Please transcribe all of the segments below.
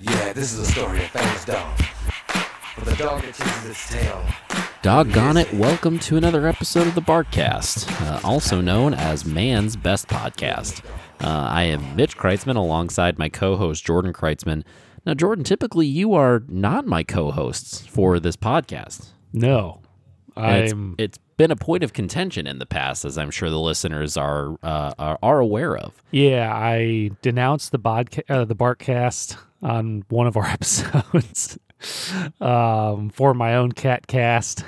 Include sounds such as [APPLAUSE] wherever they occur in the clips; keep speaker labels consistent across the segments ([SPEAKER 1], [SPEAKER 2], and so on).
[SPEAKER 1] Yeah, this is a story of Fanny's dog. With a dog that chases its tail.
[SPEAKER 2] Doggone it, welcome to another episode of the Barkcast, uh, also known as Man's Best Podcast. Uh, I am Mitch Kreitzman alongside my co host Jordan Kreitzman. Now, Jordan, typically you are not my co hosts for this podcast.
[SPEAKER 3] No,
[SPEAKER 2] It's,
[SPEAKER 3] I'm.
[SPEAKER 2] it's been a point of contention in the past, as I'm sure the listeners are uh, are, are aware of.
[SPEAKER 3] yeah, I denounced the bodca- uh, the Barkcast on one of our [LAUGHS] episodes um, for my own cat cast.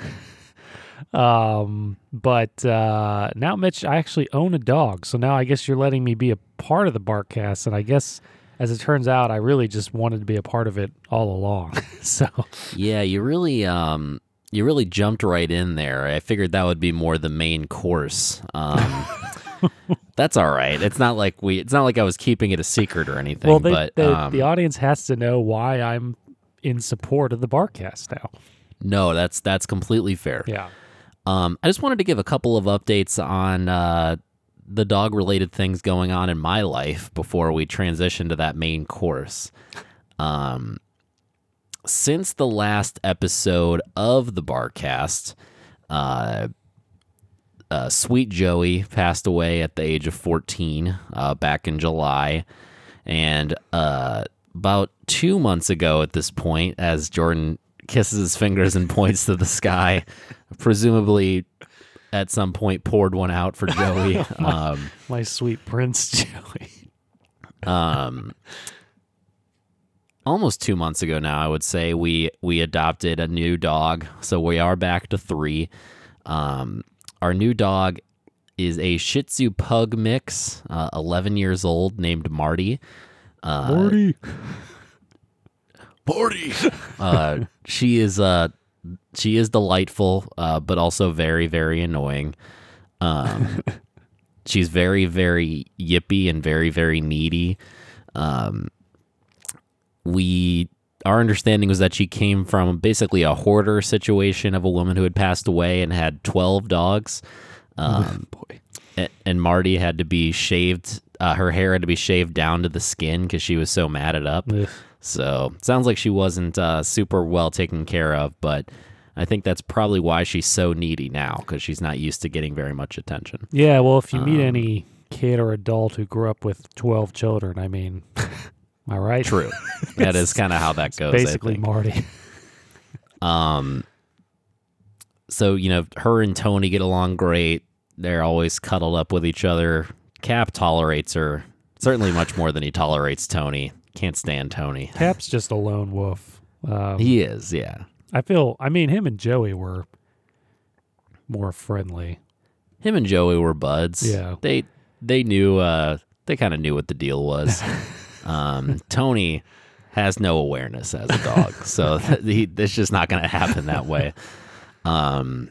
[SPEAKER 3] um, but uh, now, Mitch, I actually own a dog, so now I guess you're letting me be a part of the bark cast. and I guess. As it turns out, I really just wanted to be a part of it all along. [LAUGHS] so,
[SPEAKER 2] Yeah, you really um you really jumped right in there. I figured that would be more the main course. Um [LAUGHS] That's all right. It's not like we it's not like I was keeping it a secret or anything,
[SPEAKER 3] well, they,
[SPEAKER 2] but
[SPEAKER 3] the,
[SPEAKER 2] um,
[SPEAKER 3] the audience has to know why I'm in support of the Barkcast now.
[SPEAKER 2] no, that's that's completely fair.
[SPEAKER 3] Yeah.
[SPEAKER 2] Um I just wanted to give a couple of updates on uh the dog related things going on in my life before we transition to that main course. Um since the last episode of the Barcast, uh, uh, Sweet Joey passed away at the age of 14 uh, back in July. And uh, about two months ago at this point, as Jordan kisses his fingers and points to the sky, presumably at some point poured one out for Joey. [LAUGHS] Um,
[SPEAKER 3] My sweet Prince Joey.
[SPEAKER 2] um almost two months ago now i would say we we adopted a new dog so we are back to three um our new dog is a shih tzu pug mix uh, 11 years old named marty uh
[SPEAKER 3] Morty.
[SPEAKER 2] marty [LAUGHS] uh she is uh she is delightful uh but also very very annoying um [LAUGHS] she's very very yippy and very very needy um we our understanding was that she came from basically a hoarder situation of a woman who had passed away and had 12 dogs um,
[SPEAKER 3] Boy.
[SPEAKER 2] a- and marty had to be shaved uh, her hair had to be shaved down to the skin because she was so matted up
[SPEAKER 3] Ugh.
[SPEAKER 2] so sounds like she wasn't uh, super well taken care of but i think that's probably why she's so needy now because she's not used to getting very much attention
[SPEAKER 3] Yeah, well, if you meet
[SPEAKER 2] Um,
[SPEAKER 3] any kid or adult who grew up with 12 children, I mean, [LAUGHS] am I right?
[SPEAKER 2] true [LAUGHS] that is kind of how that goes
[SPEAKER 3] Basically. Marty. [LAUGHS]
[SPEAKER 2] Um, so you know, her and Tony get along great. They're always cuddled up with each other. Cap tolerates her certainly much more than he tolerates Tony. Can't stand Tony.
[SPEAKER 3] Cap's just a lone wolf. Um,
[SPEAKER 2] He is, yeah.
[SPEAKER 3] I feel, I mean, him and Joey were more friendly.
[SPEAKER 2] Him and Joey were buds.
[SPEAKER 3] Yeah.
[SPEAKER 2] they they knew. Uh, they kind of knew what the deal was. [LAUGHS] um, Tony has no awareness as a dog, so th- [LAUGHS] he, it's just not going to happen that way. Um,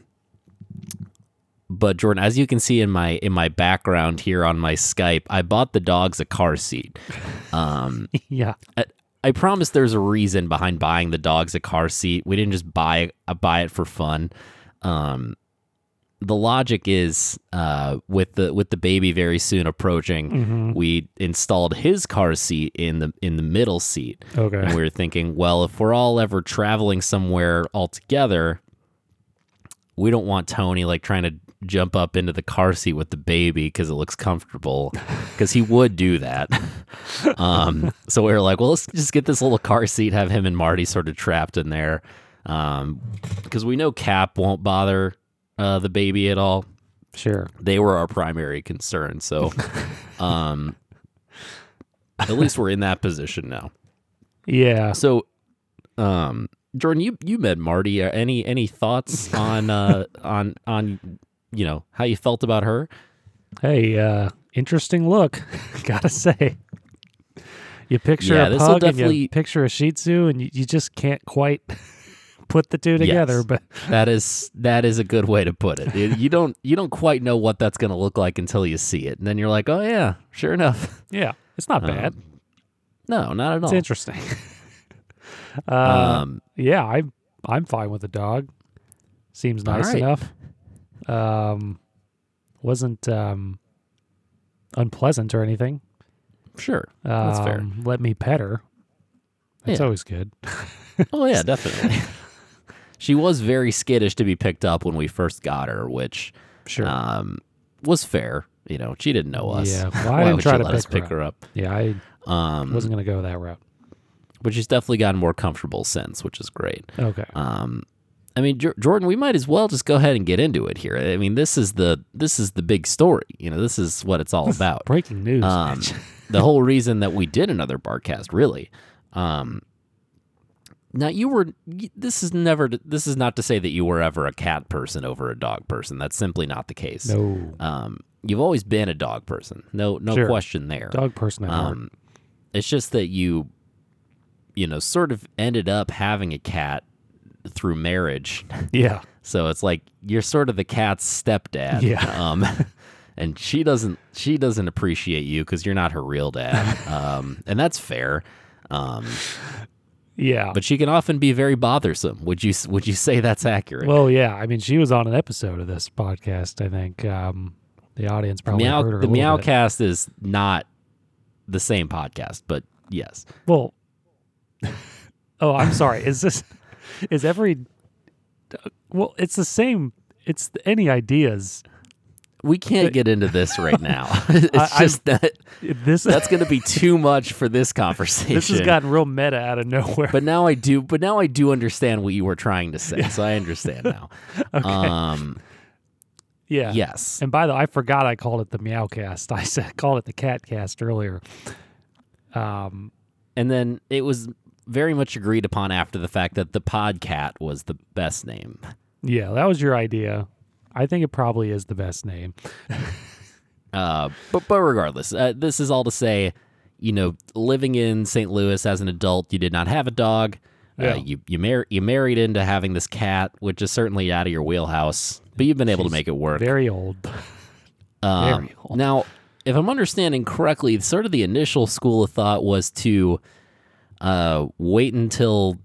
[SPEAKER 2] but Jordan, as you can see in my in my background here on my Skype, I bought the dogs a car seat. Um, [LAUGHS]
[SPEAKER 3] yeah.
[SPEAKER 2] I, I promise there's a reason behind buying the dogs a car seat. We didn't just buy uh, buy it for fun. Um, the logic is uh, with the with the baby very soon approaching,
[SPEAKER 3] Mhm.
[SPEAKER 2] we installed his car seat in the in the middle seat,
[SPEAKER 3] Okay.
[SPEAKER 2] and we were thinking, well, if we're all ever traveling somewhere all together, we don't want Tony like trying to jump up into the car seat with the baby because it looks comfortable because he would do that. [LAUGHS] um, so we were like, well, let's just get this little car seat, have him and Marty sort of trapped in there. Um, because we know Cap won't bother uh, the baby at all.
[SPEAKER 3] Sure.
[SPEAKER 2] They were our primary concern. So, [LAUGHS] um, at least we're in that position now.
[SPEAKER 3] Yeah.
[SPEAKER 2] So, um, Jordan, you you met Marty. Uh, Any any thoughts on uh on on you know how you felt about her?
[SPEAKER 3] Hey, uh, interesting look, [LAUGHS] gotta say. You picture
[SPEAKER 2] Yeah,
[SPEAKER 3] a and
[SPEAKER 2] definitely-
[SPEAKER 3] you picture a Shih Tzu, and you, you just can't quite [LAUGHS] put the two together.
[SPEAKER 2] Yes.
[SPEAKER 3] But [LAUGHS]
[SPEAKER 2] That is that is a good way to put it. You- You don't you don't quite know what that's going to look like until you see it, and then you're like, oh yeah, sure enough.
[SPEAKER 3] yeah, it's not bad.
[SPEAKER 2] Um, No, not at
[SPEAKER 3] It's
[SPEAKER 2] all.
[SPEAKER 3] It's interesting. uh,
[SPEAKER 2] um,
[SPEAKER 3] yeah, I'm I'm fine with the dog. Seems nice
[SPEAKER 2] right.
[SPEAKER 3] enough. Um, wasn't um unpleasant or anything.
[SPEAKER 2] sure, that's fair.
[SPEAKER 3] Um, Let me pet her. That's
[SPEAKER 2] Yeah.
[SPEAKER 3] always good. [LAUGHS]
[SPEAKER 2] Oh yeah, definitely. [LAUGHS] she was very skittish to be picked up when we first got her, which
[SPEAKER 3] Sure.
[SPEAKER 2] um, was fair. You know, she didn't know us.
[SPEAKER 3] Yeah, [LAUGHS] well, I
[SPEAKER 2] Why
[SPEAKER 3] didn't
[SPEAKER 2] would
[SPEAKER 3] to
[SPEAKER 2] let us
[SPEAKER 3] pick her
[SPEAKER 2] pick her up?
[SPEAKER 3] yeah, I
[SPEAKER 2] Um,
[SPEAKER 3] wasn't gonna go that route.
[SPEAKER 2] but she's definitely gotten more comfortable since, which is great.
[SPEAKER 3] Okay.
[SPEAKER 2] Um, I mean, Jor- Jordan, we might as well just go ahead and get into it here. I mean, this is the this is the big story. You know, this is what it's all about.
[SPEAKER 3] Breaking news.
[SPEAKER 2] Um, the whole reason that we did another Barkcast, really. Um, now you were. This is never. This is not to say that you were ever a cat person over a dog person. That's simply not the case.
[SPEAKER 3] no
[SPEAKER 2] Um, you've always been a dog person. No, no
[SPEAKER 3] Sure.
[SPEAKER 2] question there.
[SPEAKER 3] dog person.
[SPEAKER 2] Um, it's just that you, you know, sort of ended up having a cat through marriage.
[SPEAKER 3] Yeah.
[SPEAKER 2] So it's like you're sort of the cat's stepdad.
[SPEAKER 3] Yeah. [LAUGHS]
[SPEAKER 2] Um, and she doesn't she doesn't appreciate you because you're not her real dad. [LAUGHS] Um, and that's fair. Um,
[SPEAKER 3] Yeah.
[SPEAKER 2] but she can often be very bothersome. Would you would you say that's accurate?
[SPEAKER 3] well, yeah. I mean, she was on an episode of this podcast. I think um, the audience probably
[SPEAKER 2] Meow,
[SPEAKER 3] heard her.
[SPEAKER 2] the
[SPEAKER 3] little bit.
[SPEAKER 2] Meowcast is not the same podcast, but yes.
[SPEAKER 3] Well, [LAUGHS] oh, I'm sorry. Is this is every? Well, it's the same. It's any ideas.
[SPEAKER 2] We can't get into this right [LAUGHS] now. [LAUGHS] it's
[SPEAKER 3] I-
[SPEAKER 2] just that
[SPEAKER 3] This
[SPEAKER 2] that's going to be [LAUGHS] too much for this conversation.
[SPEAKER 3] this has gotten real meta out of nowhere.
[SPEAKER 2] but now I do. But now I do understand what you were trying to say. So I understand now. Um.
[SPEAKER 3] yeah.
[SPEAKER 2] Yes.
[SPEAKER 3] And by the way, I forgot I called it the Meowcast. I said called it the Catcast earlier. Um.
[SPEAKER 2] And then it was very much agreed upon after the fact that the Podcat was the best name.
[SPEAKER 3] Yeah, that was your idea. I think it probably is the best name. [LAUGHS]
[SPEAKER 2] Uh, but but regardless, uh, this is all to say, you know, living in St. Louis as an adult, you did not have a dog.
[SPEAKER 3] Yeah.
[SPEAKER 2] Uh, you you, mar- you married into having this cat, which is certainly out of your wheelhouse, but you've been able to make it work.
[SPEAKER 3] Very old. [LAUGHS]
[SPEAKER 2] Um,
[SPEAKER 3] very old.
[SPEAKER 2] now, if I'm understanding correctly, sort of the initial school of thought was to uh, wait until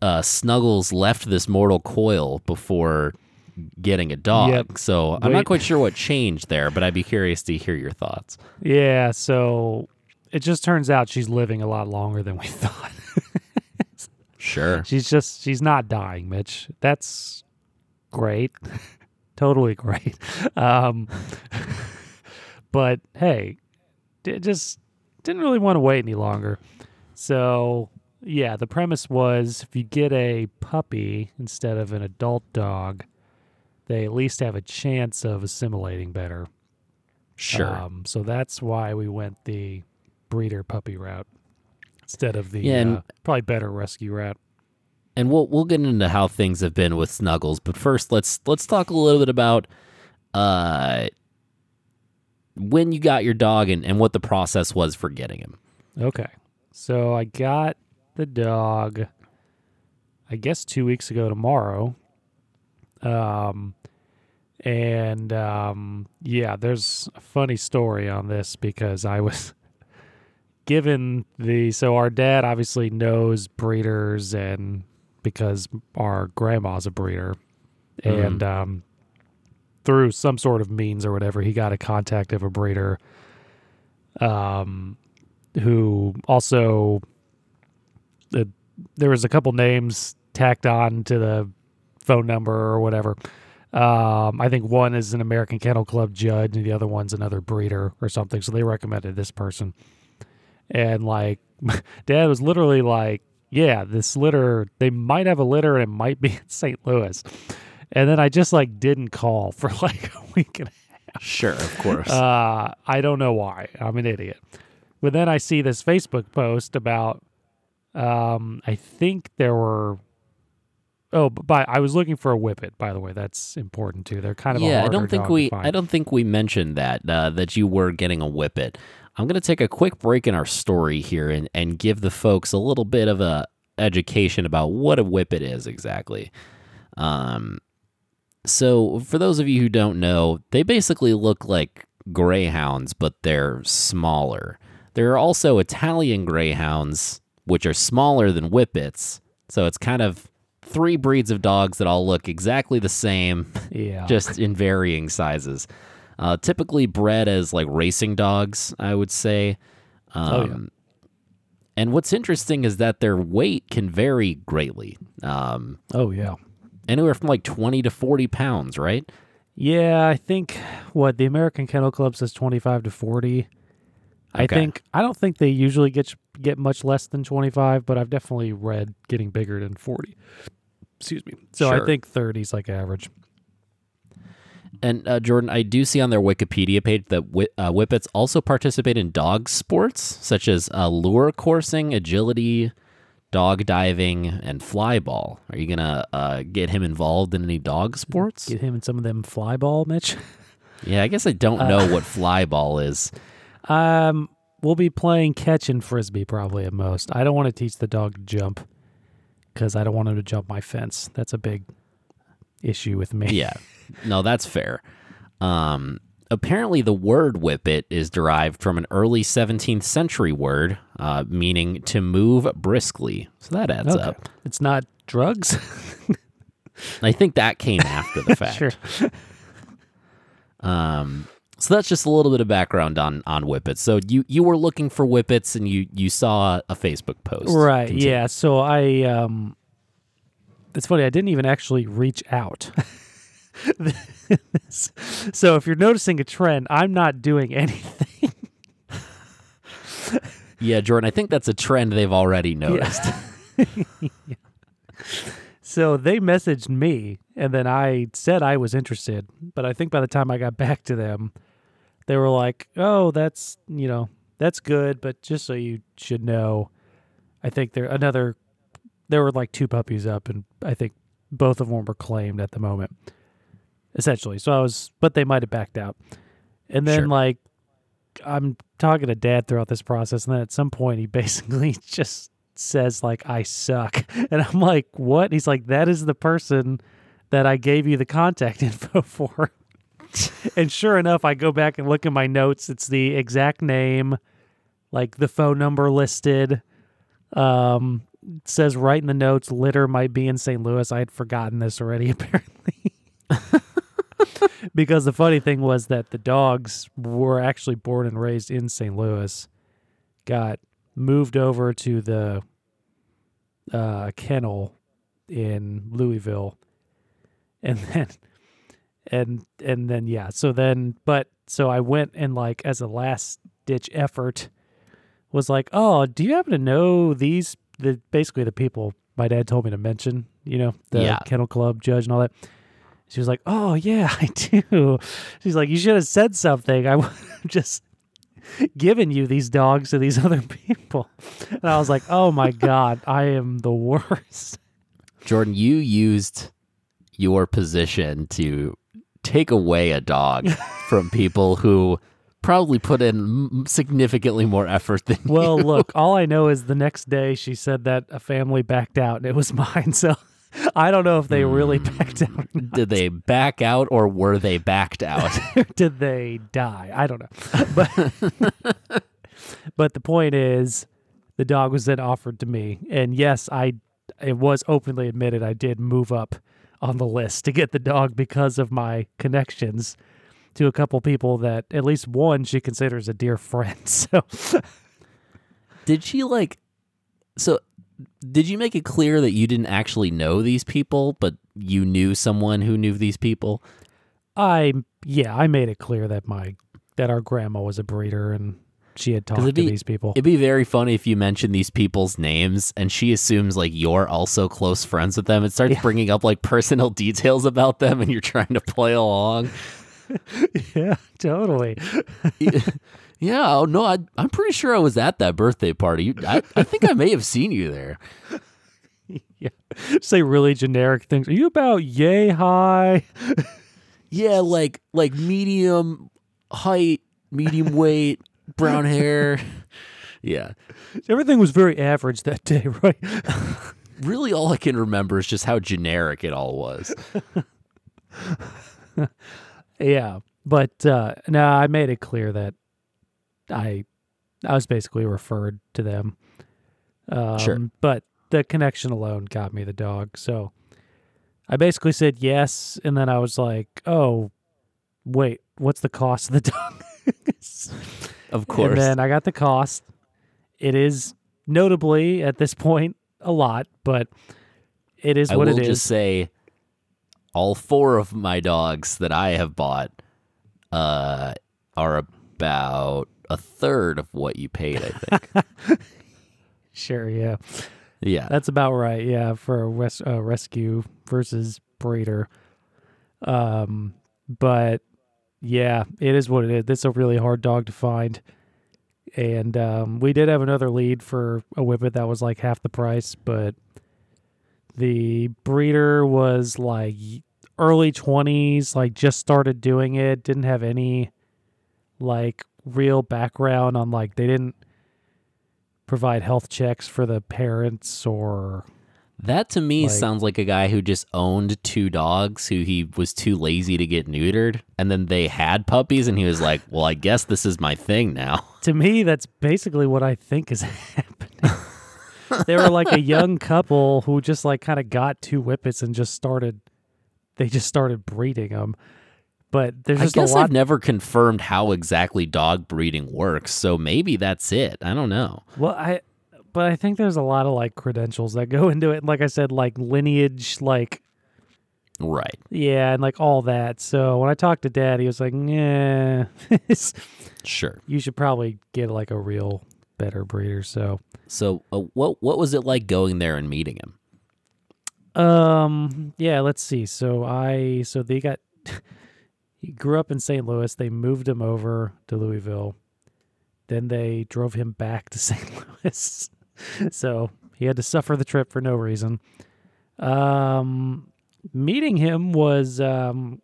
[SPEAKER 2] uh, Snuggles left this mortal coil before getting a dog.
[SPEAKER 3] Yep.
[SPEAKER 2] So I'm
[SPEAKER 3] Wait.
[SPEAKER 2] not quite sure what changed there, but I'd be curious to hear your thoughts.
[SPEAKER 3] Yeah, so it just turns out she's living a lot longer than we [LAUGHS] thought.
[SPEAKER 2] Sure.
[SPEAKER 3] she's just she's not dying, Mitch. That's great. [LAUGHS] totally great. Um [LAUGHS] but hey, d- just didn't really want to wait any longer. So, yeah, the premise was if you get a puppy instead of an adult dog, they at least have a chance of assimilating better.
[SPEAKER 2] Sure.
[SPEAKER 3] Um, so that's why we went the breeder puppy route instead of the
[SPEAKER 2] Yeah, and-
[SPEAKER 3] uh, probably better rescue route.
[SPEAKER 2] and we'll we'll get into how things have been with Snuggles, but first let's let's talk a little bit about uh when you got your dog and, and what the process was for getting him.
[SPEAKER 3] Okay. So I got the dog I guess 2 weeks ago tomorrow. Um and um yeah, there's a funny story on this because I was [LAUGHS] given the so our dad obviously knows breeders and because our grandma's a breeder. And um through some sort of means or whatever he got a contact of a breeder. Um who also uh, there was a couple names tacked on to the phone number or whatever um, I think one is an American Kennel Club judge, and the other one's another breeder or something. So they recommended this person, and like, [LAUGHS] Dad was literally like, "Yeah, this litter. They might have a litter, and it might be [LAUGHS] in St. Louis." And then I just like didn't call for [LAUGHS] like a week and a half.
[SPEAKER 2] Sure, of course.
[SPEAKER 3] uh, I don't know why. I'm an idiot. But then I see this Facebook post about. Um, I think there were. Oh, but I was looking for a whippet. By the way, that's important too. They're kind of
[SPEAKER 2] yeah, I don't think we. I don't think we mentioned that uh, that you were getting a whippet. I'm going to take a quick break in our story here and and give the folks a little bit of a education about what a whippet is exactly. Um so for those of you who don't know, they basically look like greyhounds but they're smaller. There are also Italian greyhounds, which are smaller than whippets. So it's kind of three breeds of dogs that all look exactly the same, [LAUGHS]
[SPEAKER 3] Yeah.
[SPEAKER 2] just in varying sizes. Uh, typically bred as like racing dogs, I would say. Um,
[SPEAKER 3] Oh, yeah.
[SPEAKER 2] And what's interesting is that their weight can vary greatly, um,
[SPEAKER 3] oh yeah.
[SPEAKER 2] anywhere from like 20 to 40 pounds, right?
[SPEAKER 3] Yeah, I think what the American Kennel Club says 25 to 40. I think I don't think they usually get get much less than 25, but I've definitely read getting bigger than 40. Excuse me. So I think 30 is like average.
[SPEAKER 2] And uh, Jordan, I do see on their Wikipedia page that whi- uh, whippets also participate in dog sports such as uh, lure coursing, agility, dog diving, and flyball. Are you gonna uh, get him involved in any dog sports?
[SPEAKER 3] Get him in some of them fly ball, Mitch. [LAUGHS]
[SPEAKER 2] Yeah, I guess I don't know what flyball is.
[SPEAKER 3] Um, we'll be playing catch and frisbee probably at most. I don't want to teach the dog to jump because I don't want him to jump my fence. That's a big issue with me.
[SPEAKER 2] Yeah, [LAUGHS] no, that's fair. Um, apparently, the word whippet is derived from an early 17th century word uh, meaning to move briskly. So that adds
[SPEAKER 3] Okay.
[SPEAKER 2] up.
[SPEAKER 3] It's not drugs.
[SPEAKER 2] I think that came after the [LAUGHS] fact.
[SPEAKER 3] sure.
[SPEAKER 2] Um, so that's just a little bit of background on on whippets. So you you were looking for whippets and you you saw a Facebook post.
[SPEAKER 3] Right.
[SPEAKER 2] Continue.
[SPEAKER 3] Yeah. So I um it's funny, I didn't even actually reach out. [LAUGHS] so if you're noticing a trend, I'm not doing anything. [LAUGHS]
[SPEAKER 2] Yeah, Jordan, I think that's a trend they've already noticed. [LAUGHS]
[SPEAKER 3] So they messaged me and then I said I was interested, but I think by the time I got back to them, they were like, "Oh, that's, you know, that's good, but just so you should know, I think there another there were like two puppies up and I think both of them were claimed at the moment." Essentially. So I was but they might have backed out. And then
[SPEAKER 2] Sure.
[SPEAKER 3] like I'm talking to dad throughout this process and then at some point he [LAUGHS] basically just says like I suck. [LAUGHS] And I'm like, "What?" He's like, "That is the person that I gave you the contact [LAUGHS] info for." [LAUGHS] and sure enough, I go back and look at my notes. It's the exact name, like the phone number listed. Um, says right in the notes, litter might be in St. Louis. I had forgotten this already, [LAUGHS] apparently. because the funny thing was that the dogs were actually born and raised in St. Louis, got moved over to the uh, kennel in Louisville, and [LAUGHS] then and and then yeah so then but so i went and like as a last ditch effort was like oh do you happen to know these the basically the people my dad told me to mention you know the
[SPEAKER 2] Yeah.
[SPEAKER 3] kennel club judge and all that? She was like oh yeah [LAUGHS] i do. She's like you should have said something. I [LAUGHS] would have just given you these dogs to these [LAUGHS] other people. And i was like oh my god i am the worst.
[SPEAKER 2] Jordan, you used your position to take away a dog [LAUGHS] from people who probably put in significantly more effort than
[SPEAKER 3] Well,
[SPEAKER 2] you.
[SPEAKER 3] look, all I know is the next day she said that a family backed out and it was [LAUGHS] mine. So I don't know if they really hmm. backed out
[SPEAKER 2] Did they back out or were they backed out? [LAUGHS]
[SPEAKER 3] did they die. I don't know. But but the point is the dog was then offered to me. And yes, I it was openly admitted I did move up on the list to get the dog because of my connections to a couple people that at least one she considers a dear friend. [LAUGHS] So
[SPEAKER 2] did she like so did you make it clear that you didn't actually know these people but you knew someone who knew these people
[SPEAKER 3] I yeah, I made it clear that my that our grandma was a breeder and she had talked
[SPEAKER 2] it'd
[SPEAKER 3] to
[SPEAKER 2] be-
[SPEAKER 3] these people.
[SPEAKER 2] it'd be very funny if you mention these people's names and she assumes like you're also close friends with them and starts
[SPEAKER 3] Yeah.
[SPEAKER 2] bringing up like personal [LAUGHS] details about them and you're trying to play along [LAUGHS]
[SPEAKER 3] yeah, totally. [LAUGHS]
[SPEAKER 2] yeah oh no I, i'm pretty sure i was at that birthday party I, I think i may have seen you there
[SPEAKER 3] Yeah. Say really generic things. Are you about yay high?
[SPEAKER 2] yeah like like medium height medium weight brown [LAUGHS] hair yeah
[SPEAKER 3] Everything was very average that day, [LAUGHS] right?
[SPEAKER 2] really all i can remember is just how generic it all was
[SPEAKER 3] yeah. But uh no, I made it clear that I I was basically referred to them. Um,
[SPEAKER 2] Sure.
[SPEAKER 3] But the connection alone got me the dog. So I basically said yes, and then I was like, "Oh, wait, what's the cost of the dog?" [LAUGHS]
[SPEAKER 2] Of course.
[SPEAKER 3] And then I got the cost. It is notably at this point a lot, but it is
[SPEAKER 2] I
[SPEAKER 3] what
[SPEAKER 2] will
[SPEAKER 3] it is.
[SPEAKER 2] just say all four of my dogs that I have bought uh, are about a third of what you paid, I think. [LAUGHS]
[SPEAKER 3] Sure, yeah.
[SPEAKER 2] yeah.
[SPEAKER 3] That's about right. Yeah, for a res- uh, rescue versus breeder. Um, but yeah, it is what it is. Is a really hard dog to find. And um, we did have another lead for a whippet that was like half the price, but the breeder was like early 20s, like just started doing it, didn't have any like real background on like they didn't provide health checks for the parents or
[SPEAKER 2] That to me
[SPEAKER 3] Like-
[SPEAKER 2] sounds like a guy who just owned two dogs who he was too lazy to get neutered. And then they had puppies and he was like, well, I guess this is my thing now. [LAUGHS]
[SPEAKER 3] to me that's basically what i think is [LAUGHS] happening they were like a young couple who just like kind of got two whippets and just started they just started breeding them but there's
[SPEAKER 2] I
[SPEAKER 3] just
[SPEAKER 2] guess
[SPEAKER 3] a lot
[SPEAKER 2] I've never confirmed how exactly dog breeding works. So maybe that's it. I don't know.
[SPEAKER 3] well i but i think there's a lot of like credentials that [LAUGHS] go into it like i said like lineage like
[SPEAKER 2] Right.
[SPEAKER 3] yeah and like all that so when i talked to dad he was like yeah [LAUGHS]
[SPEAKER 2] Sure.
[SPEAKER 3] you should probably get like a real better breeder so
[SPEAKER 2] So uh, what what was it like going there and meeting him?
[SPEAKER 3] Um. Yeah. Let's see. So I. So they got. [LAUGHS] he grew up in St. Louis. They moved him over to Louisville. Then they drove him back to St. Louis. [LAUGHS] so he had to suffer the trip for no reason. Um, meeting him was um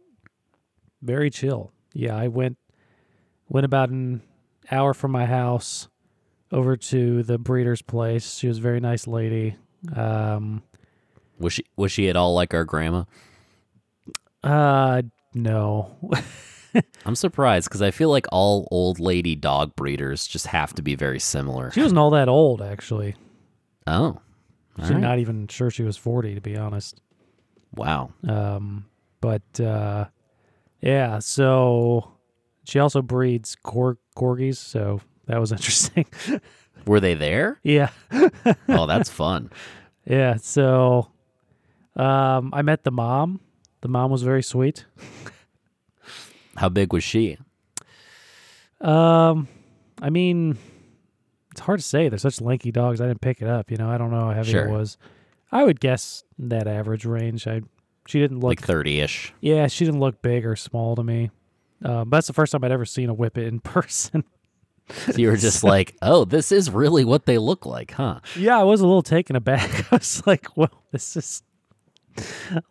[SPEAKER 3] very chill. Yeah, I went went about an hour from my house over to the breeder's place. She was a very nice lady. Um.
[SPEAKER 2] Was she was she at all like our grandma?
[SPEAKER 3] Uh, no. [LAUGHS] [LAUGHS]
[SPEAKER 2] I'm surprised because I feel like all old lady dog breeders just have to be very similar.
[SPEAKER 3] she wasn't all that old, actually.
[SPEAKER 2] Oh,
[SPEAKER 3] She's
[SPEAKER 2] right.
[SPEAKER 3] not even sure she was 40, to be honest.
[SPEAKER 2] wow.
[SPEAKER 3] Um, but, uh, yeah, so she also breeds cor- corgis, so that was [LAUGHS] interesting.
[SPEAKER 2] Were they there?
[SPEAKER 3] yeah.
[SPEAKER 2] Oh, that's fun. [LAUGHS]
[SPEAKER 3] Yeah, so, um, I met the mom. The mom was very sweet.
[SPEAKER 2] How big was she?
[SPEAKER 3] Um, I mean, it's hard to say. They're such lanky dogs. I didn't pick it up. You know, I don't know how heavy
[SPEAKER 2] Sure.
[SPEAKER 3] it was. I would guess that average range. I she didn't look.
[SPEAKER 2] Like thirty ish.
[SPEAKER 3] yeah, she didn't look big or small to me. Um, but that's the first time I'd ever seen a whippet in [LAUGHS] person.
[SPEAKER 2] So you were just [LAUGHS] like, oh, this is really what they look like, huh?
[SPEAKER 3] yeah, I was a little taken aback. [LAUGHS] I was like, well, this is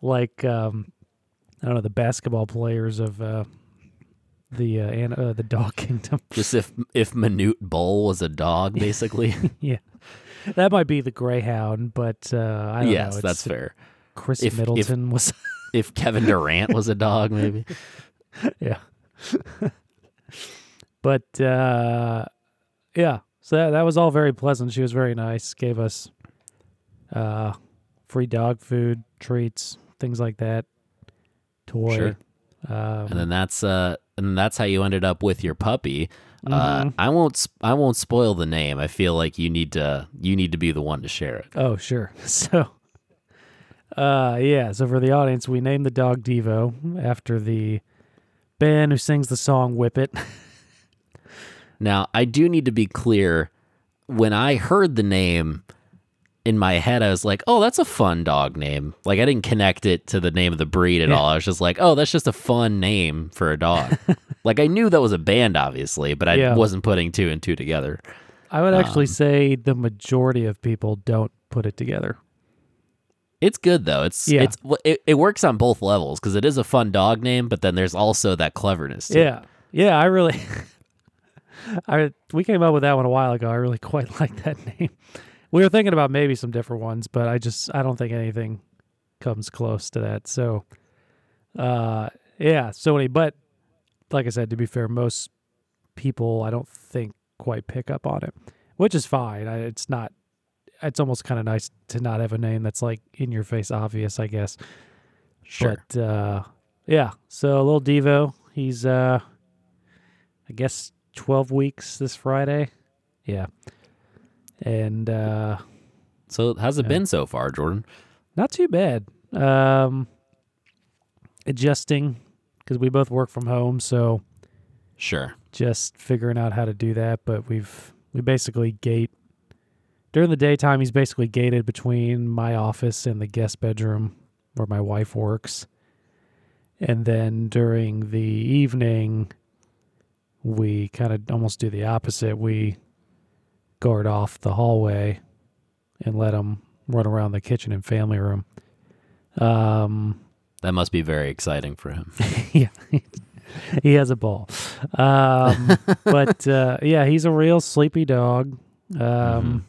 [SPEAKER 3] like um, I don't know the basketball players of uh, the uh, an- uh, the dog [LAUGHS] kingdom.
[SPEAKER 2] Just if if Manute Bol was a dog, [LAUGHS] basically. [LAUGHS]
[SPEAKER 3] yeah, that might be the Greyhound, but uh, I don't
[SPEAKER 2] yes,
[SPEAKER 3] know.
[SPEAKER 2] that's fair.
[SPEAKER 3] Chris
[SPEAKER 2] If- if-
[SPEAKER 3] Middleton was
[SPEAKER 2] If Kevin Durant was a dog, maybe.
[SPEAKER 3] yeah. but uh yeah, so that, that was all very pleasant. She was very nice. Gave us uh free dog food, treats, things like that. Toy.
[SPEAKER 2] Sure.
[SPEAKER 3] Um,
[SPEAKER 2] And then that's uh, and that's how you ended up with your puppy. Uh,
[SPEAKER 3] Mhm.
[SPEAKER 2] I won't. I won't spoil the name. I feel like you need to. You need to be the one to share it.
[SPEAKER 3] Oh, sure. [LAUGHS] So, uh, yeah. So for the audience, we named the dog Devo after the band who sings the song "Whip It." [LAUGHS]
[SPEAKER 2] Now, I do need to be clear. When I heard the name in my head, I was like, "Oh, that's a fun dog name." Like I didn't connect it to the name of the breed at
[SPEAKER 3] Yeah.
[SPEAKER 2] all. I was just like, "Oh, that's just a fun name for a dog." [LAUGHS] like I knew that was a band, obviously, but I
[SPEAKER 3] Yeah.
[SPEAKER 2] wasn't putting two and two together.
[SPEAKER 3] I would actually
[SPEAKER 2] Um,
[SPEAKER 3] say the majority of people don't put it together.
[SPEAKER 2] It's good though. It's
[SPEAKER 3] Yeah.
[SPEAKER 2] it's it, it works on both levels because it is a fun dog name, but then there's also that cleverness. To it.
[SPEAKER 3] Yeah, yeah. I really, [LAUGHS] I we came up with that one a while ago. I really quite [LAUGHS] like that name. We were thinking about maybe some different ones, but I just I don't think anything comes close to that. So, uh, yeah. So any, but like I said, to be fair, most people I don't think quite pick up on it, which is fine. I, it's not. It's almost kind of nice to not have a name that's like in your face obvious, I guess.
[SPEAKER 2] Sure.
[SPEAKER 3] But uh, yeah, so little Devo, he's uh, I guess twelve weeks this Friday. Yeah, and uh,
[SPEAKER 2] so how's it
[SPEAKER 3] yeah.
[SPEAKER 2] been so far, Jordan?
[SPEAKER 3] not too bad. Um, adjusting because we both work from home, so
[SPEAKER 2] Sure.
[SPEAKER 3] just figuring out how to do that. But we've we basically gate during the daytime. He's basically gated between my office and the guest bedroom where my wife works, and then during the evening, we kind of almost do the opposite. We guard off the hallway and let him run around the kitchen and family room. Um,
[SPEAKER 2] That must be very exciting for him. [LAUGHS]
[SPEAKER 3] yeah, [LAUGHS] he has a ball. Um, [LAUGHS] but uh, yeah, he's a real sleepy dog. Um,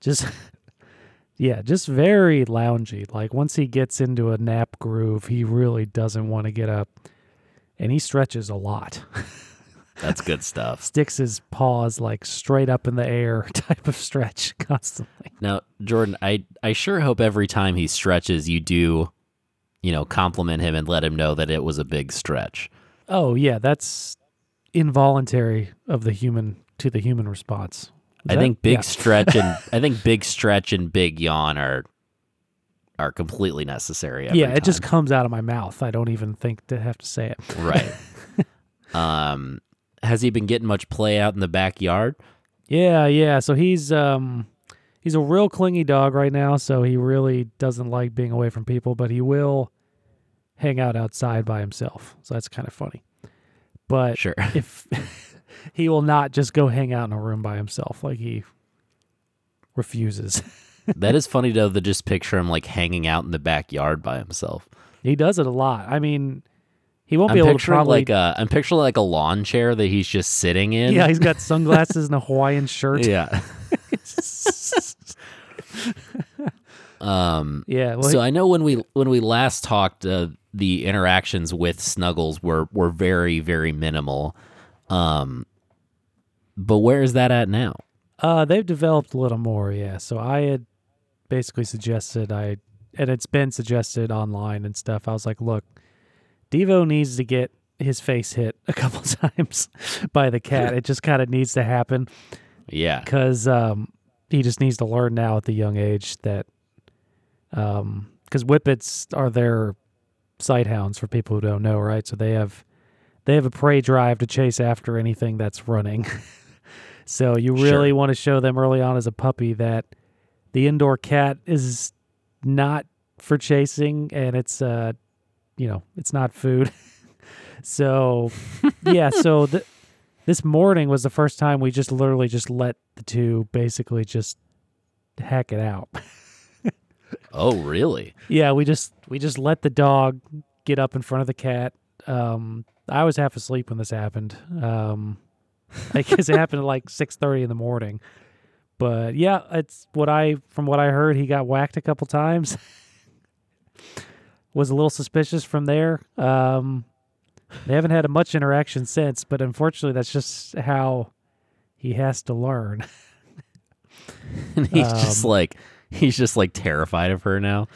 [SPEAKER 3] Just yeah, just very loungy. Like once he gets into a nap groove, he really doesn't want to get up, and he stretches a lot.
[SPEAKER 2] That's good stuff.
[SPEAKER 3] Sticks his paws like straight up in the air, [LAUGHS] type of stretch [LAUGHS] constantly.
[SPEAKER 2] Now, Jordan, I I sure hope every time he stretches, you do, you know, compliment him and let him know that it was a big stretch.
[SPEAKER 3] Oh yeah, that's involuntary of the human to the human response. Is
[SPEAKER 2] I
[SPEAKER 3] that-
[SPEAKER 2] think big
[SPEAKER 3] yeah. [LAUGHS]
[SPEAKER 2] stretch and I think big stretch and big yawn are are completely necessary.
[SPEAKER 3] Yeah, it just comes out of my mouth. I don't even think to have to say it.
[SPEAKER 2] right. um, has he been getting much play out in the backyard?
[SPEAKER 3] Yeah, yeah. So he's um he's a real clingy dog right now, so he really doesn't like being away from people, but he will hang out outside by himself. So that's kind of funny. But
[SPEAKER 2] Sure. [LAUGHS]
[SPEAKER 3] if [LAUGHS] he will not just go hang out in a room by himself, like he refuses. [LAUGHS]
[SPEAKER 2] that is funny though to just picture him like hanging out in the backyard by himself.
[SPEAKER 3] he does it a lot. I mean, he won't
[SPEAKER 2] I'm
[SPEAKER 3] be able to
[SPEAKER 2] picturing
[SPEAKER 3] probably
[SPEAKER 2] like a I'm picturing like a lawn chair that he's just sitting in.
[SPEAKER 3] Yeah, he's got [LAUGHS] sunglasses and a Hawaiian shirt.
[SPEAKER 2] yeah. [LAUGHS] um
[SPEAKER 3] Yeah, well,
[SPEAKER 2] so I know when we when we last talked, uh, the interactions with Snuggles were were very very minimal. Um, but where is that at now?
[SPEAKER 3] Uh, they've developed a little more, yeah. So I had basically suggested I, and it's been suggested online and stuff. I was like, look, Devo needs to get his face hit a couple [LAUGHS] times by the cat. it just kind of needs to happen
[SPEAKER 2] Yeah,
[SPEAKER 3] because um, he just needs to learn now at the young age that, um, because whippets are their sight hounds for people who don't know, right? So they have, they have a prey drive to chase after anything that's running. [LAUGHS] so you really
[SPEAKER 2] Sure.
[SPEAKER 3] want to show them early on as a puppy that the indoor cat is not for chasing and it's uh you know it's not food. [LAUGHS] So yeah so th- this morning was the first time we just literally just let the two basically just hack it out. [LAUGHS]
[SPEAKER 2] Oh, really?
[SPEAKER 3] yeah we just we just let the dog get up in front of the cat. Um i was half asleep when this happened. Um [LAUGHS] i guess it happened at like 6.30 in the morning. But yeah it's what i from what i heard he got whacked a couple times was a little suspicious from there um they haven't had a much interaction since but unfortunately that's just how he has to learn [LAUGHS]
[SPEAKER 2] And he's just
[SPEAKER 3] Um,
[SPEAKER 2] like he's just like terrified of her now.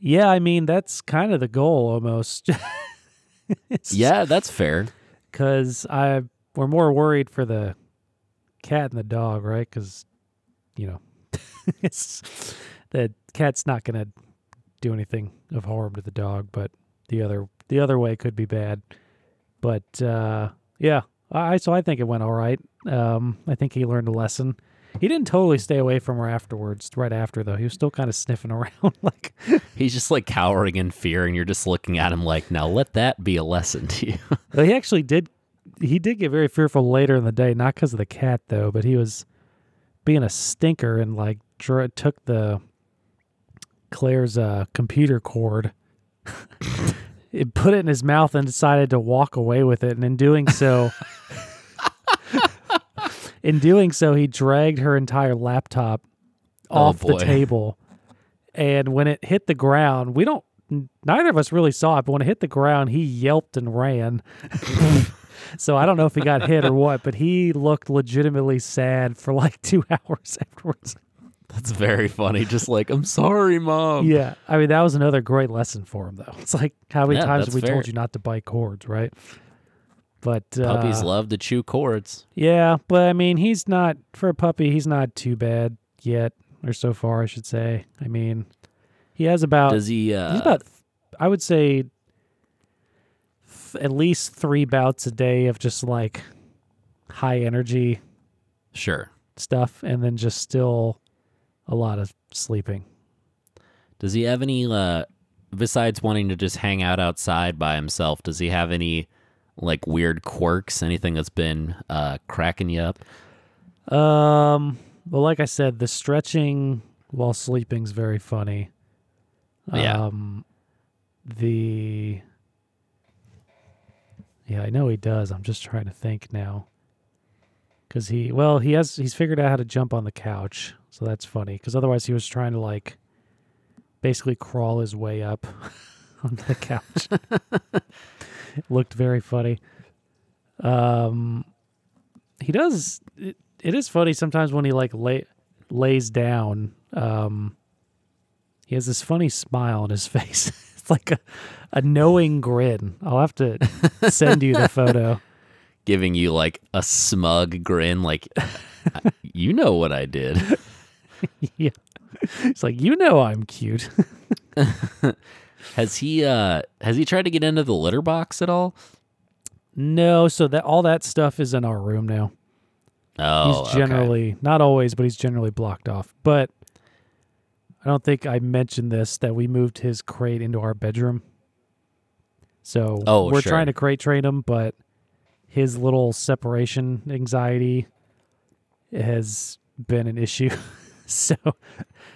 [SPEAKER 3] yeah i mean that's kind of the goal almost [LAUGHS]
[SPEAKER 2] Yeah, that's fair.
[SPEAKER 3] because I we're more worried for the cat and the dog, right? Because you know, [LAUGHS] it's the cat's not gonna do anything of harm to the dog, but the other the other way could be bad. But uh, yeah, I so I think it went all right. Um, I think he learned a lesson. He didn't totally stay away from her afterwards. Right after though, he was still kind of sniffing [LAUGHS] around, like
[SPEAKER 2] He's just like cowering in fear, and you're just looking at him like, now let that be a lesson to you. [LAUGHS]
[SPEAKER 3] Well, he actually did. He did get very fearful later in the day, not because of the cat though, but he was being a stinker and like dr- took the Claire's uh, computer cord, [LAUGHS] it put it in his mouth and decided to walk away with it. And in doing so, [LAUGHS] in doing so, he dragged her entire laptop
[SPEAKER 2] Oh,
[SPEAKER 3] off the table. And when it hit the ground, we don't. Neither of us really saw it, but when it hit the ground, he yelped and ran. [LAUGHS] so I don't know if he got hit or what, but he looked legitimately sad for like two hours afterwards.
[SPEAKER 2] That's very funny. Just like, I'm sorry, mom.
[SPEAKER 3] yeah, I mean that was another great lesson for him, though. It's like how many
[SPEAKER 2] Yeah,
[SPEAKER 3] times
[SPEAKER 2] that's
[SPEAKER 3] have we
[SPEAKER 2] fair.
[SPEAKER 3] told you not to bite cords, right? But uh,
[SPEAKER 2] Puppies love to chew cords.
[SPEAKER 3] Yeah, but I mean, he's not for a puppy. He's not too bad yet, or so far, I should say. I mean, he has about
[SPEAKER 2] Does he? Uh,
[SPEAKER 3] he's about I would say th- at least three bouts a day of just like high energy
[SPEAKER 2] sure.
[SPEAKER 3] stuff, and then just still a lot of sleeping.
[SPEAKER 2] Does he have any? Uh, besides wanting to just hang out outside by himself, does he have any like weird quirks? Anything that's been uh, cracking you up?
[SPEAKER 3] Um, well, like I said, the stretching while sleeping's very funny.
[SPEAKER 2] Yeah.
[SPEAKER 3] Um, the yeah, I know he does. I'm just trying to think now. Cause he, well, he has he's figured out how to jump on the couch, so that's funny. Because otherwise, he was trying to like basically crawl his way up [LAUGHS] on the couch. it [LAUGHS] looked very funny. Um, he does. It, it is funny sometimes when he like lay lays down. Um, he has this funny smile on his [LAUGHS] face. it's like a, a knowing grin. I'll have to send you the photo.
[SPEAKER 2] Giving you like a smug grin, like you know what I did. [LAUGHS]
[SPEAKER 3] yeah. It's like, you know I'm cute. [LAUGHS]
[SPEAKER 2] Has he? uh Has he tried to get into the litter box at all?
[SPEAKER 3] no, so that all that stuff is in our room now.
[SPEAKER 2] Oh,
[SPEAKER 3] he's
[SPEAKER 2] okay.
[SPEAKER 3] generally not always, but he's generally blocked off. But I don't think I mentioned this that we moved his crate into our bedroom. So
[SPEAKER 2] Oh,
[SPEAKER 3] we're
[SPEAKER 2] sure.
[SPEAKER 3] trying to crate train him, but his little separation anxiety has been an issue. [LAUGHS] [LAUGHS] so,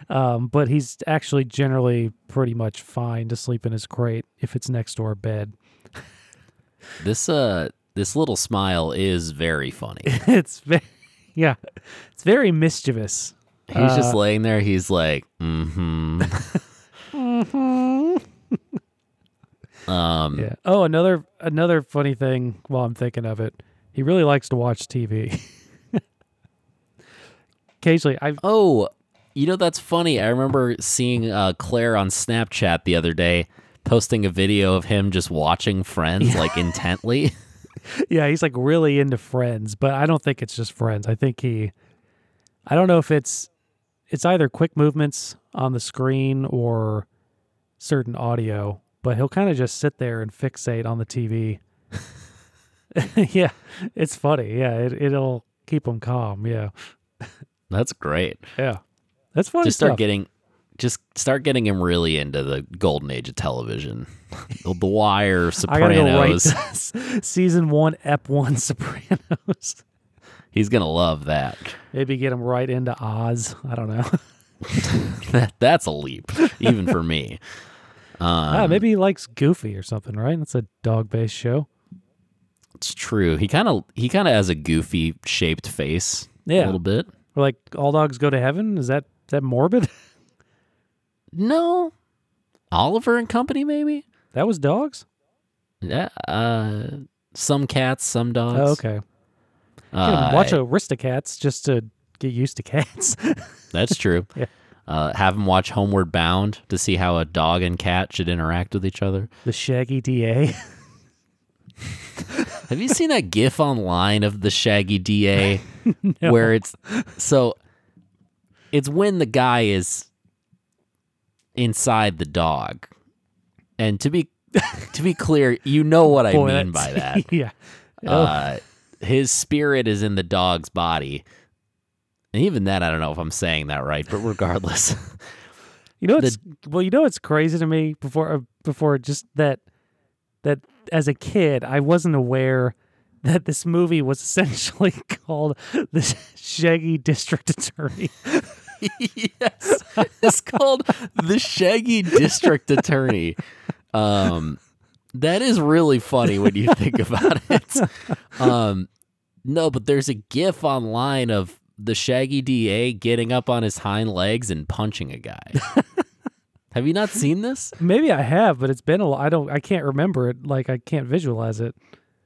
[SPEAKER 3] um, but he's actually generally pretty much fine to sleep in his crate if it's next to our bed. [LAUGHS]
[SPEAKER 2] This uh, this little smile is very funny. [LAUGHS]
[SPEAKER 3] it's very, yeah, it's very mischievous.
[SPEAKER 2] He's just
[SPEAKER 3] Uh,
[SPEAKER 2] laying there. He's like, mm-hmm. um,
[SPEAKER 3] Yeah. Oh, another another funny thing while I'm thinking of it, he really likes to watch TV. Occasionally, I've.
[SPEAKER 2] Oh, you know that's funny. I remember seeing uh, Claire on Snapchat the other day posting a video of him just watching Friends like intently. [LAUGHS] [LAUGHS]
[SPEAKER 3] yeah, he's like really into Friends, but I don't think it's just Friends. I think he, I don't know if it's, it's either quick movements on the screen or certain audio, but he'll kind of just sit there and fixate on the TV. [LAUGHS] yeah, it's funny. Yeah, it, it'll keep him calm. Yeah,
[SPEAKER 2] That's great.
[SPEAKER 3] yeah, that's funny.
[SPEAKER 2] Just start
[SPEAKER 3] stuff.
[SPEAKER 2] getting, just start getting him really into the golden age of television. the, [LAUGHS] the Wire, [LAUGHS]
[SPEAKER 3] I gotta go right
[SPEAKER 2] Sopranos. [LAUGHS]
[SPEAKER 3] to season one, Ep one, Sopranos.
[SPEAKER 2] He's gonna love that.
[SPEAKER 3] Maybe get him right into Oz. I don't know.
[SPEAKER 2] that. That's a leap, even for me. Um,
[SPEAKER 3] ah, maybe he likes Goofy or something, right? That's a dog-based show.
[SPEAKER 2] it's true. He kind of he kind of has a goofy shaped face.
[SPEAKER 3] Yeah, a
[SPEAKER 2] little bit.
[SPEAKER 3] Or like all dogs go to heaven. Is that is that morbid? [LAUGHS]
[SPEAKER 2] No, Oliver and Company, maybe.
[SPEAKER 3] that was dogs.
[SPEAKER 2] Yeah. Uh, some cats, some dogs.
[SPEAKER 3] Oh, okay.
[SPEAKER 2] Uh,
[SPEAKER 3] Watch Aristocats just to get used to cats. [LAUGHS]
[SPEAKER 2] That's true.
[SPEAKER 3] Yeah.
[SPEAKER 2] Uh, have them watch Homeward Bound to see how a dog and cat should interact with each other.
[SPEAKER 3] the Shaggy DA. [LAUGHS]
[SPEAKER 2] Have you seen that GIF online of the Shaggy DA [LAUGHS] where it's so it's when the guy is inside the dog, and to be to be clear, you know what I
[SPEAKER 3] Boy,
[SPEAKER 2] mean by [LAUGHS] that.
[SPEAKER 3] yeah.
[SPEAKER 2] Uh, his spirit is in the dog's body. And even then, I don't know if I'm saying that right, but regardless, [LAUGHS]
[SPEAKER 3] you know what's well, you know it's crazy to me before uh, before just that that as a kid I wasn't aware that this movie was essentially [LAUGHS] called the Shaggy District Attorney.
[SPEAKER 2] yes, it's called the Shaggy District Attorney. Um, that is really funny when you think about it. Um, no, but there's a GIF online of the Shaggy DA getting up on his hind legs and punching a guy. Have you not seen this?
[SPEAKER 3] Maybe I have, but it's been a lot. Don't. I can't remember it. Like I can't visualize it.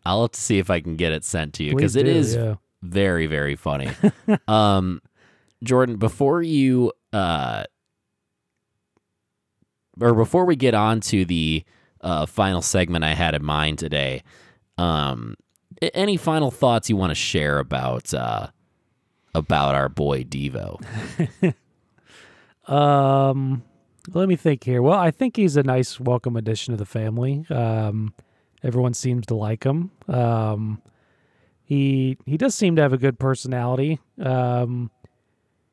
[SPEAKER 2] I'll have to see if I can get it sent to you because it
[SPEAKER 3] do,
[SPEAKER 2] is
[SPEAKER 3] yeah.
[SPEAKER 2] very very funny. [LAUGHS] um, Jordan, before you uh, or before we get on to the uh, final segment I had in mind today, um, any final thoughts you want to share about uh, about our boy Devo? [LAUGHS]
[SPEAKER 3] Um, let me think here. Well, I think he's a nice, welcome addition to the family. Um, everyone seems to like him. Um, he he does seem to have a good personality. Um,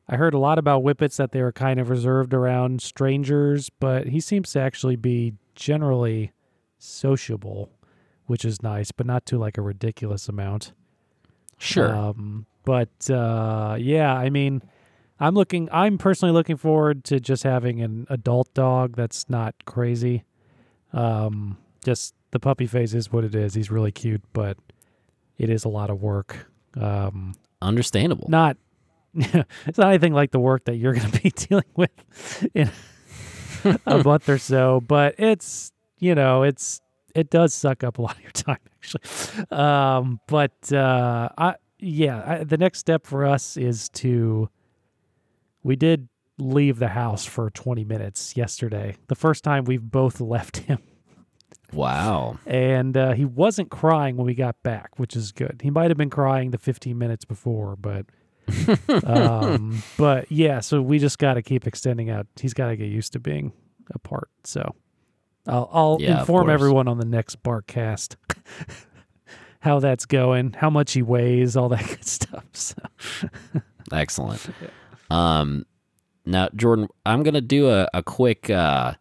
[SPEAKER 3] I heard a lot about Whippets that they were kind of reserved around strangers, but he seems to actually be generally sociable, which is nice, but not to like a ridiculous amount.
[SPEAKER 2] Sure.
[SPEAKER 3] Um, but uh, yeah, I mean, I'm looking. I'm personally looking forward to just having an adult dog that's not crazy. Um, just the puppy phase is what it is. He's really cute, but it is a lot of work. Um,
[SPEAKER 2] Understandable.
[SPEAKER 3] not. [LAUGHS] it's not anything like the work that you're [LAUGHS] going to be dealing with in [LAUGHS] a month or so, but it's you know it's it does suck up a lot of your time actually. Um, but uh, I yeah, I, the next step for us is to we did leave the house for 20 minutes yesterday. The first time we've both left him
[SPEAKER 2] Wow.
[SPEAKER 3] and uh, he wasn't crying when we got back, which is good. He might have been crying the 15 minutes before, but [LAUGHS] um, but yeah. So we just got to keep extending out. He's got to get used to being apart. So I'll, I'll
[SPEAKER 2] Yeah,
[SPEAKER 3] inform everyone on the next Barkcast [LAUGHS] how that's going, how much he weighs, all that [LAUGHS] good stuff. So
[SPEAKER 2] Excellent. Um, now, Jordan, I'm gonna do a, a quick uh,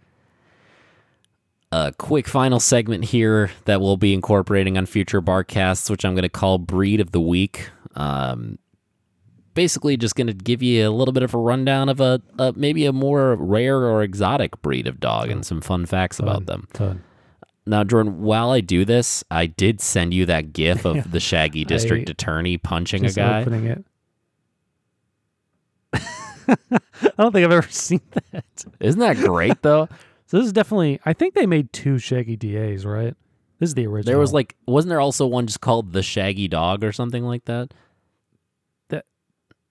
[SPEAKER 2] a quick final segment here that we'll be incorporating on future Barkcasts, which I'm gonna call Breed of the Week. Um, basically, just gonna give you a little bit of a rundown of a, a maybe a more rare or exotic breed of dog and some fun facts about them.
[SPEAKER 3] Ton.
[SPEAKER 2] Now, Jordan, while I do this, I did send you that GIF of [LAUGHS] the Shaggy District
[SPEAKER 3] I-
[SPEAKER 2] Attorney punching a guy.
[SPEAKER 3] opening it. [LAUGHS] I don't think I've ever seen that.
[SPEAKER 2] Isn't that great though? [LAUGHS]
[SPEAKER 3] So this is definitely. I think they made two Shaggy DAs, right? This is the original.
[SPEAKER 2] There was like, wasn't there also one just called the Shaggy Dog or something like that?
[SPEAKER 3] That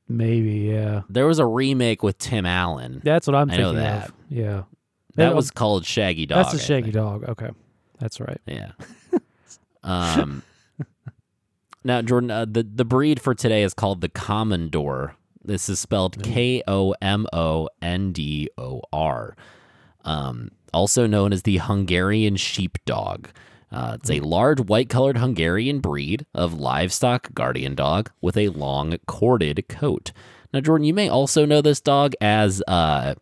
[SPEAKER 3] maybe, yeah.
[SPEAKER 2] There was a remake with Tim Allen.
[SPEAKER 3] That's what I'm
[SPEAKER 2] I know
[SPEAKER 3] thinking
[SPEAKER 2] that.
[SPEAKER 3] of. Yeah,
[SPEAKER 2] That was called Shaggy Dog.
[SPEAKER 3] that's a
[SPEAKER 2] I
[SPEAKER 3] Shaggy
[SPEAKER 2] think.
[SPEAKER 3] dog. Okay, that's right.
[SPEAKER 2] Yeah. um. [LAUGHS] Now, Jordan, uh, the the breed for today is called the Komondor. This is spelled K O M O N D O R. Um, also known as the Hungarian Sheepdog. Uh, it's a large white-colored Hungarian breed of livestock guardian dog with a long corded coat. Now, Jordan, you may also know this dog as uh,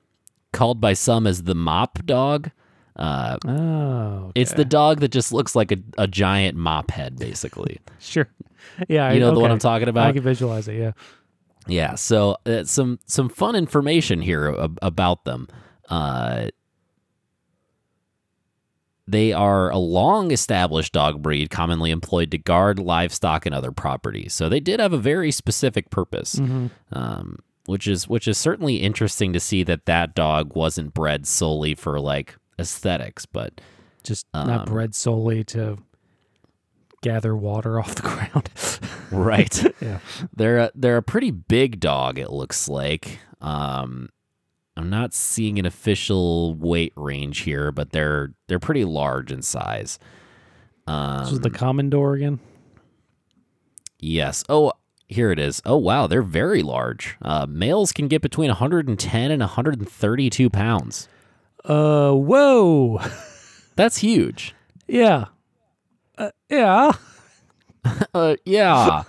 [SPEAKER 2] called by some as the mop dog. Uh,
[SPEAKER 3] Oh,
[SPEAKER 2] it's the dog that just looks like a, a giant mop head, basically. [LAUGHS]
[SPEAKER 3] sure. Yeah,
[SPEAKER 2] You
[SPEAKER 3] I,
[SPEAKER 2] know the one. I'm talking about.
[SPEAKER 3] I can visualize it. Yeah.
[SPEAKER 2] Yeah. So uh, some some fun information here ab- about them. Uh, they are a long established dog breed commonly employed to guard livestock and other property. So they did have a very specific purpose.
[SPEAKER 3] Mm-hmm.
[SPEAKER 2] Um, which is which is certainly interesting to see that that dog wasn't bred solely for like aesthetics, but
[SPEAKER 3] Just
[SPEAKER 2] Um,
[SPEAKER 3] not bred solely to gather water off the [LAUGHS] ground.
[SPEAKER 2] right.
[SPEAKER 3] yeah.
[SPEAKER 2] They're a, they're a pretty big dog. It looks like. Um, I'm not seeing an official weight range here, but they're they're pretty large in size. Um,
[SPEAKER 3] This was the Komondor again.
[SPEAKER 2] yes. Oh, here it is. Oh wow, they're very large. Uh, males can get between 110 and 132 pounds.
[SPEAKER 3] Uh, whoa. [LAUGHS]
[SPEAKER 2] That's huge.
[SPEAKER 3] yeah. Uh, yeah. [LAUGHS]
[SPEAKER 2] Uh, yeah.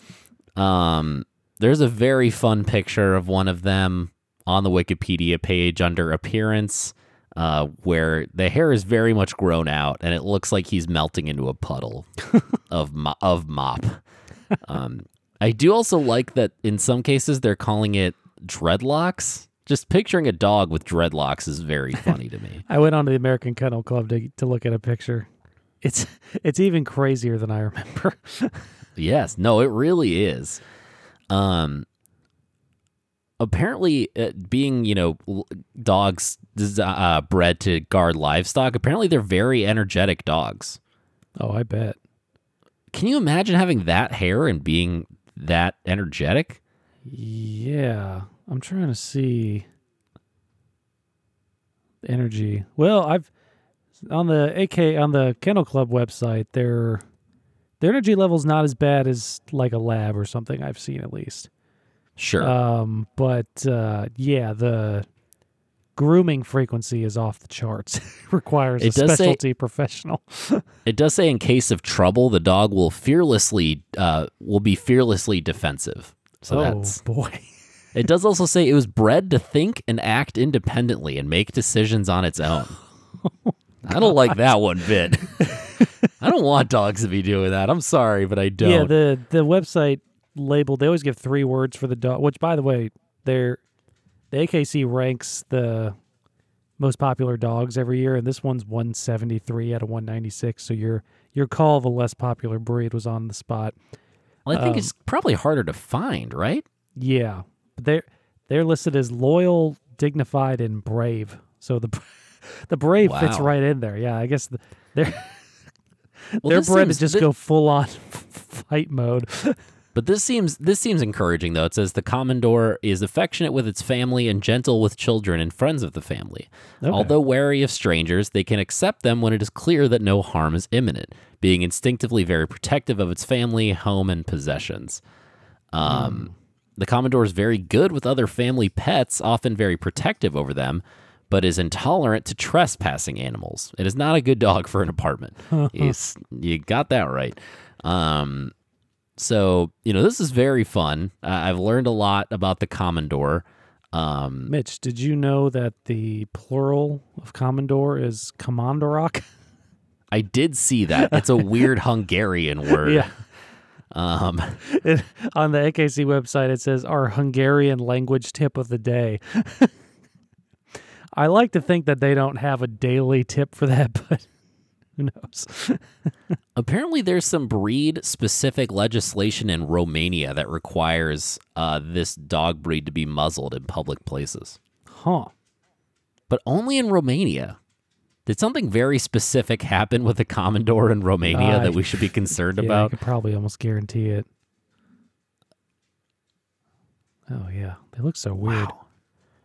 [SPEAKER 2] [LAUGHS] um, there's a very fun picture of one of them on the Wikipedia page under appearance, uh, where the hair is very much grown out and it looks like he's melting into a puddle [LAUGHS] of mo- of mop. Um, I do also like that in some cases they're calling it dreadlocks. Just picturing a dog with dreadlocks is very funny to me. [LAUGHS]
[SPEAKER 3] I went on to the American Kennel Club to to look at a picture. It's it's even crazier than I remember. [LAUGHS]
[SPEAKER 2] Yes, no, it really is. Um, apparently, uh, being you know dogs uh, bred to guard livestock, apparently they're very energetic dogs.
[SPEAKER 3] oh, I bet.
[SPEAKER 2] can you imagine having that hair and being that energetic?
[SPEAKER 3] Yeah, I'm trying to see energy. Well, I've on the AK on the Kennel Club website. Their their energy level's not as bad as like a lab or something. I've seen at least.
[SPEAKER 2] Sure.
[SPEAKER 3] Um, but uh, yeah, the grooming frequency is off the charts. [LAUGHS] Requires
[SPEAKER 2] It
[SPEAKER 3] a
[SPEAKER 2] does say-
[SPEAKER 3] specialty professional. [LAUGHS]
[SPEAKER 2] it does say in case of trouble, the dog will fearlessly uh, will be fearlessly defensive. So
[SPEAKER 3] oh
[SPEAKER 2] that's
[SPEAKER 3] boy. [LAUGHS]
[SPEAKER 2] It does also say it was bred to think and act independently and make decisions on its own. I don't like that one bit. I don't want dogs to be doing that. I'm sorry, but I don't.
[SPEAKER 3] Yeah, the the website labeled. They always give three words for the dog. Which, by the way, they're the AKC ranks the most popular dogs every year, and this one's 173 out of 196. So your your call of a less popular breed was on the spot.
[SPEAKER 2] well, I think
[SPEAKER 3] um,
[SPEAKER 2] it's probably harder to find, right?
[SPEAKER 3] Yeah, but they're they're listed as loyal, dignified, and brave. So the [LAUGHS] the brave fits right in there. Yeah, I guess the, they're [LAUGHS]
[SPEAKER 2] Well,
[SPEAKER 3] they're
[SPEAKER 2] this
[SPEAKER 3] bred to just go full on [LAUGHS] fight mode.
[SPEAKER 2] But this seems this seems encouraging though. It says the Komondor is affectionate with its family and gentle with children and friends of the family.
[SPEAKER 3] Okay.
[SPEAKER 2] Although wary of strangers, they can accept them when it is clear that no harm is imminent, being instinctively very protective of its family, home, and possessions. Um, The Komondor is very good with other family pets, often very protective over them, but is intolerant to trespassing animals. It is not a good dog for an apartment. [LAUGHS] You got that right. Um, so, you know, this is very fun. Uh, I've learned a lot about the Komondor. Um,
[SPEAKER 3] Mitch, did you know that the plural of Komondor is Komondorok? [LAUGHS]
[SPEAKER 2] I did see that. It's a weird Hungarian [LAUGHS] word.
[SPEAKER 3] yeah.
[SPEAKER 2] Um, [LAUGHS]
[SPEAKER 3] It, on the AKC website, it says our Hungarian language tip of the day. I like to think that they don't have a daily tip for that, but who knows? [LAUGHS]
[SPEAKER 2] apparently, there's some breed specific legislation in Romania that requires uh, this dog breed to be muzzled in public places,
[SPEAKER 3] Huh.
[SPEAKER 2] but only in Romania. Did something very specific happen with the Komondor in Romania
[SPEAKER 3] I-
[SPEAKER 2] that we should be [LAUGHS] concerned
[SPEAKER 3] Yeah, I
[SPEAKER 2] about?
[SPEAKER 3] could probably almost guarantee it. Oh yeah, they look so weird.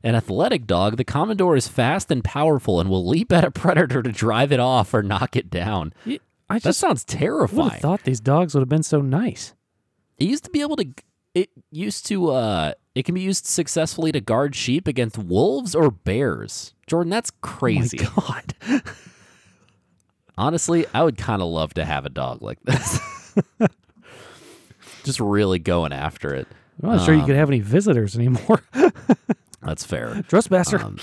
[SPEAKER 2] An athletic dog, the Komondor is fast and powerful and will leap at a predator to drive it off or knock it down.
[SPEAKER 3] I
[SPEAKER 2] That
[SPEAKER 3] just
[SPEAKER 2] sounds
[SPEAKER 3] would
[SPEAKER 2] terrifying.
[SPEAKER 3] have thought these dogs would have been so nice.
[SPEAKER 2] It used to be able to. It used to. Uh, it can be used successfully to guard sheep against wolves or bears. Jordan, that's crazy.
[SPEAKER 3] Oh my god.
[SPEAKER 2] Honestly, I would kind of love to have a dog like this. [LAUGHS] Just really going after it.
[SPEAKER 3] I'm not sure you
[SPEAKER 2] Um,
[SPEAKER 3] could have any visitors anymore. [LAUGHS]
[SPEAKER 2] That's fair.
[SPEAKER 3] Trespasser.
[SPEAKER 2] Um,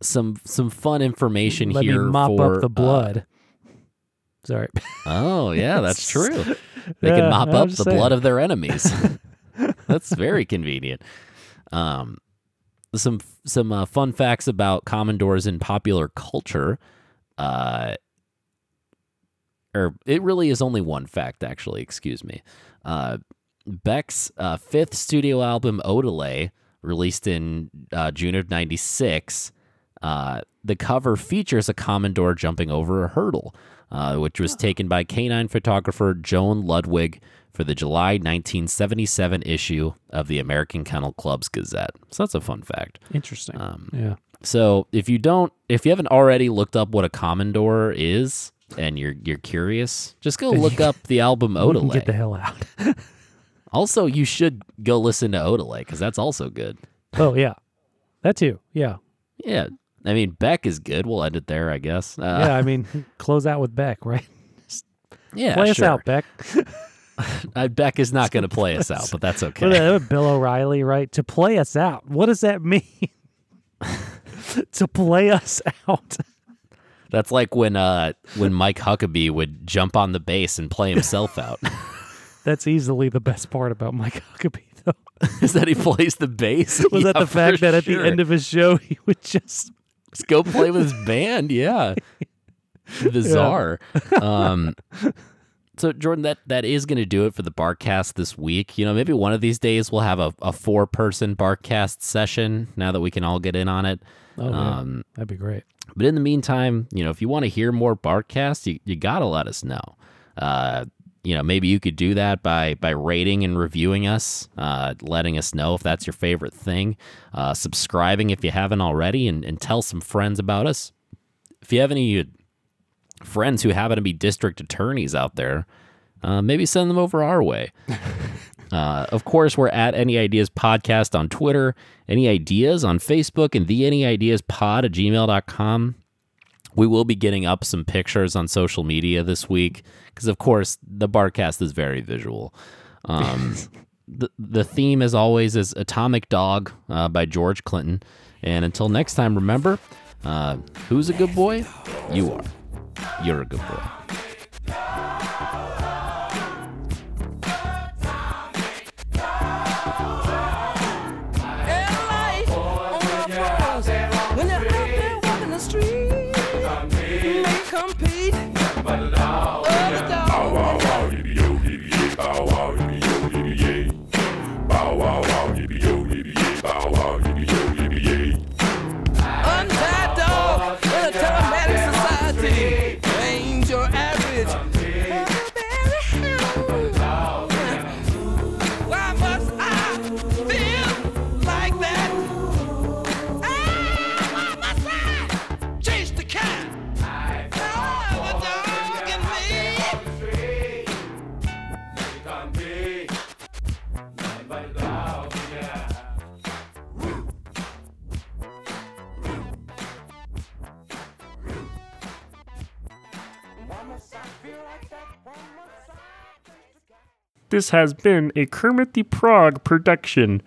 [SPEAKER 2] some some fun information
[SPEAKER 3] Let
[SPEAKER 2] here
[SPEAKER 3] me mop
[SPEAKER 2] for
[SPEAKER 3] up the
[SPEAKER 2] uh,
[SPEAKER 3] blood. Sorry.
[SPEAKER 2] oh yeah, [LAUGHS] that's true. They can mop up the
[SPEAKER 3] saying.
[SPEAKER 2] blood of their enemies. [LAUGHS] that's very convenient. Um, some some uh, fun facts about Komondors in popular culture. Uh, or it really is only one fact, actually. Excuse me. Uh, Beck's uh, fifth studio album, Odelay, released in uh, June of '96. Uh, the cover features a Komondor jumping over a hurdle, uh, which was taken by canine photographer Joan Ludwig for the July 1977 issue of the American Kennel Club's Gazette. So that's a fun fact.
[SPEAKER 3] Interesting.
[SPEAKER 2] Um,
[SPEAKER 3] yeah.
[SPEAKER 2] so if you don't, if you haven't already looked up what a Komondor is, and you're you're curious, just go look up the album [LAUGHS] Odelay.
[SPEAKER 3] get the hell out. [LAUGHS]
[SPEAKER 2] also, you should go listen to Odelay because that's also good.
[SPEAKER 3] oh yeah. That too. Yeah.
[SPEAKER 2] Yeah, I mean Beck is good. We'll end it there, I guess. Uh,
[SPEAKER 3] yeah. I mean, [LAUGHS] close out with Beck, right? [LAUGHS]
[SPEAKER 2] yeah,
[SPEAKER 3] Play us out, Beck. [LAUGHS]
[SPEAKER 2] Uh, Beck is not going to play us out, but that's okay.
[SPEAKER 3] that Bill O'Reilly, right? To play us out. What does that mean? to play us out.
[SPEAKER 2] That's like when uh when Mike Huckabee would jump on the bass and play himself out.
[SPEAKER 3] That's easily the best part about Mike [LAUGHS] Huckabee, though.
[SPEAKER 2] is that he plays the bass? [LAUGHS]
[SPEAKER 3] Was that the fact that at
[SPEAKER 2] sure.
[SPEAKER 3] the end of his show he would just
[SPEAKER 2] Let's go play with his band. Yeah. [LAUGHS] Bizarre. Um, so Jordan, that that is going to do it for the Barkcast this week. You know, maybe one of these days we'll have a, a four person Barkcast session. Now that we can all get in on it.
[SPEAKER 3] Oh, yeah.
[SPEAKER 2] Um,
[SPEAKER 3] that'd be great.
[SPEAKER 2] but in the meantime, you know, if you want to hear more Barkcast, you, you got to let us know. Uh, you know, maybe you could do that by by rating and reviewing us, uh, letting us know if that's your favorite thing, uh, subscribing if you haven't already, and, and tell some friends about us. If you have any friends who happen to be district attorneys out there, uh, maybe send them over our way. [LAUGHS] Uh, of course, we're at Any Ideas Podcast on Twitter, Any Ideas on Facebook, and the Any Ideas Pod at gmail.com. We will be getting up some pictures on social media this week because, of course, the Barkcast is very visual. Um, [LAUGHS] the, the theme, as always, is Atomic Dog uh, by George Clinton. And until next time, remember uh, who's a good boy? You are. You're a good boy.
[SPEAKER 4] This has been a Kermit the Frog production.